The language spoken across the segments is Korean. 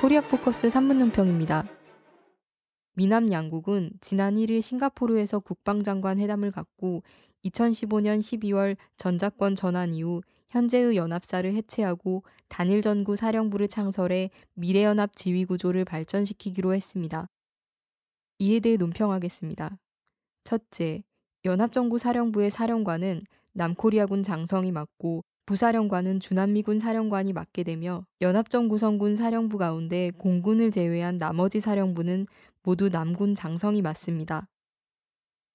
코리아 포커스 3분 논평입니다. 미남 양국은 지난 1일 싱가포르에서 국방장관 회담을 갖고 2015년 12월 전자권 전환 이후 현재의 연합사를 해체하고 단일 전구 사령부를 창설해 미래연합 지휘 구조를 발전시키기로 했습니다. 이에 대해 논평하겠습니다. 첫째, 연합정부 사령부의 사령관은 남코리아군 장성이 맡고 부사령관은 주남미군 사령관이 맡게 되며 연합정 구성군 사령부 가운데 공군을 제외한 나머지 사령부는 모두 남군 장성이 맡습니다.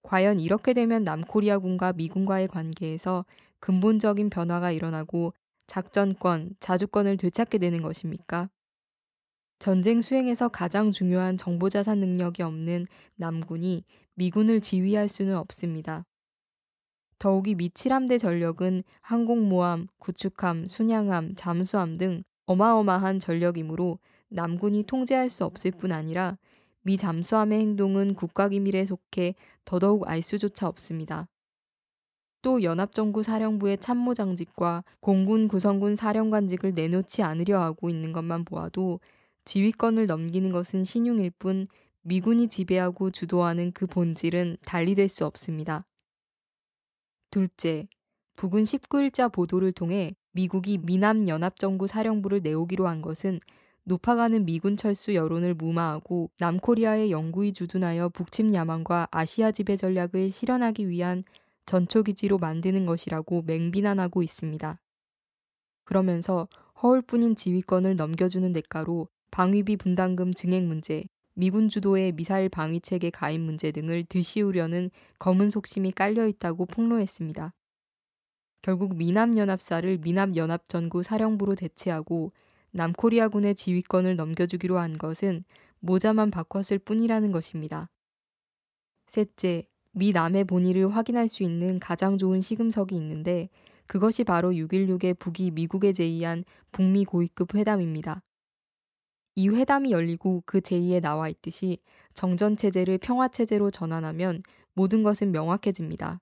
과연 이렇게 되면 남코리아군과 미군과의 관계에서 근본적인 변화가 일어나고 작전권, 자주권을 되찾게 되는 것입니까? 전쟁 수행에서 가장 중요한 정보자산 능력이 없는 남군이 미군을 지휘할 수는 없습니다. 더욱이 미 7함대 전력은 항공모함, 구축함, 순양함, 잠수함 등 어마어마한 전력이므로 남군이 통제할 수 없을 뿐 아니라 미 잠수함의 행동은 국가기밀에 속해 더더욱 알 수조차 없습니다. 또 연합정부 사령부의 참모장직과 공군 구성군 사령관직을 내놓지 않으려 하고 있는 것만 보아도 지휘권을 넘기는 것은 신용일 뿐 미군이 지배하고 주도하는 그 본질은 달리될 수 없습니다. 둘째, 북은 19일자 보도를 통해 미국이 미남 연합정부 사령부를 내오기로 한 것은 높아가는 미군 철수 여론을 무마하고 남코리아의 영구히 주둔하여 북침 야망과 아시아 지배 전략을 실현하기 위한 전초기지로 만드는 것이라고 맹비난하고 있습니다. 그러면서 허울뿐인 지휘권을 넘겨주는 대가로 방위비 분담금 증액 문제, 미군 주도의 미사일 방위 체계 가입 문제 등을 들씌우려는 검은 속심이 깔려 있다고 폭로했습니다. 결국 미남연합사를 미남연합전구 사령부로 대체하고 남코리아군의 지휘권을 넘겨주기로 한 것은 모자만 바꿨을 뿐이라는 것입니다. 셋째, 미 남의 본의를 확인할 수 있는 가장 좋은 시금석이 있는데 그것이 바로 6.16의 북이 미국에 제의한 북미 고위급 회담입니다. 이 회담이 열리고 그 제의에 나와 있듯이 정전체제를 평화체제로 전환하면 모든 것은 명확해집니다.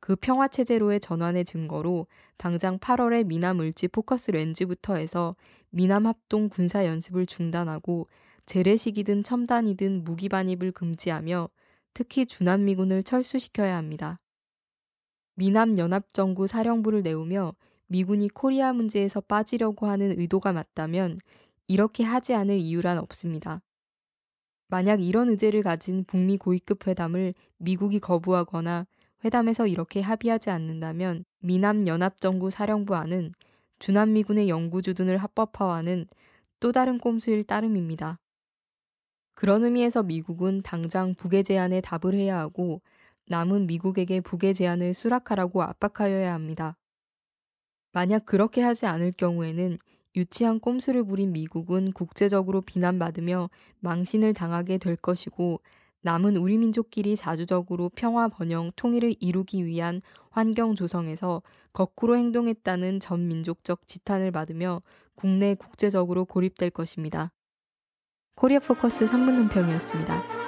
그 평화체제로의 전환의 증거로 당장 8월에 미남 을지 포커스 렌즈부터 해서 미남 합동 군사 연습을 중단하고 재래식이든 첨단이든 무기 반입을 금지하며 특히 주남미군을 철수시켜야 합니다. 미남 연합정부 사령부를 내우며 미군이 코리아 문제에서 빠지려고 하는 의도가 맞다면 이렇게 하지 않을 이유란 없습니다. 만약 이런 의제를 가진 북미 고위급 회담을 미국이 거부하거나 회담에서 이렇게 합의하지 않는다면 미남 연합정부 사령부 안은 주남미군의 영구주둔을 합법화하는 또 다른 꼼수일 따름입니다. 그런 의미에서 미국은 당장 북의 제안에 답을 해야 하고 남은 미국에게 북의 제안을 수락하라고 압박하여야 합니다. 만약 그렇게 하지 않을 경우에는 유치한 꼼수를 부린 미국은 국제적으로 비난받으며 망신을 당하게 될 것이고 남은 우리 민족끼리 자주적으로 평화 번영 통일을 이루기 위한 환경 조성에서 거꾸로 행동했다는 전 민족적 지탄을 받으며 국내 국제적으로 고립될 것입니다. 코리아 포커스 3분 논평이었습니다.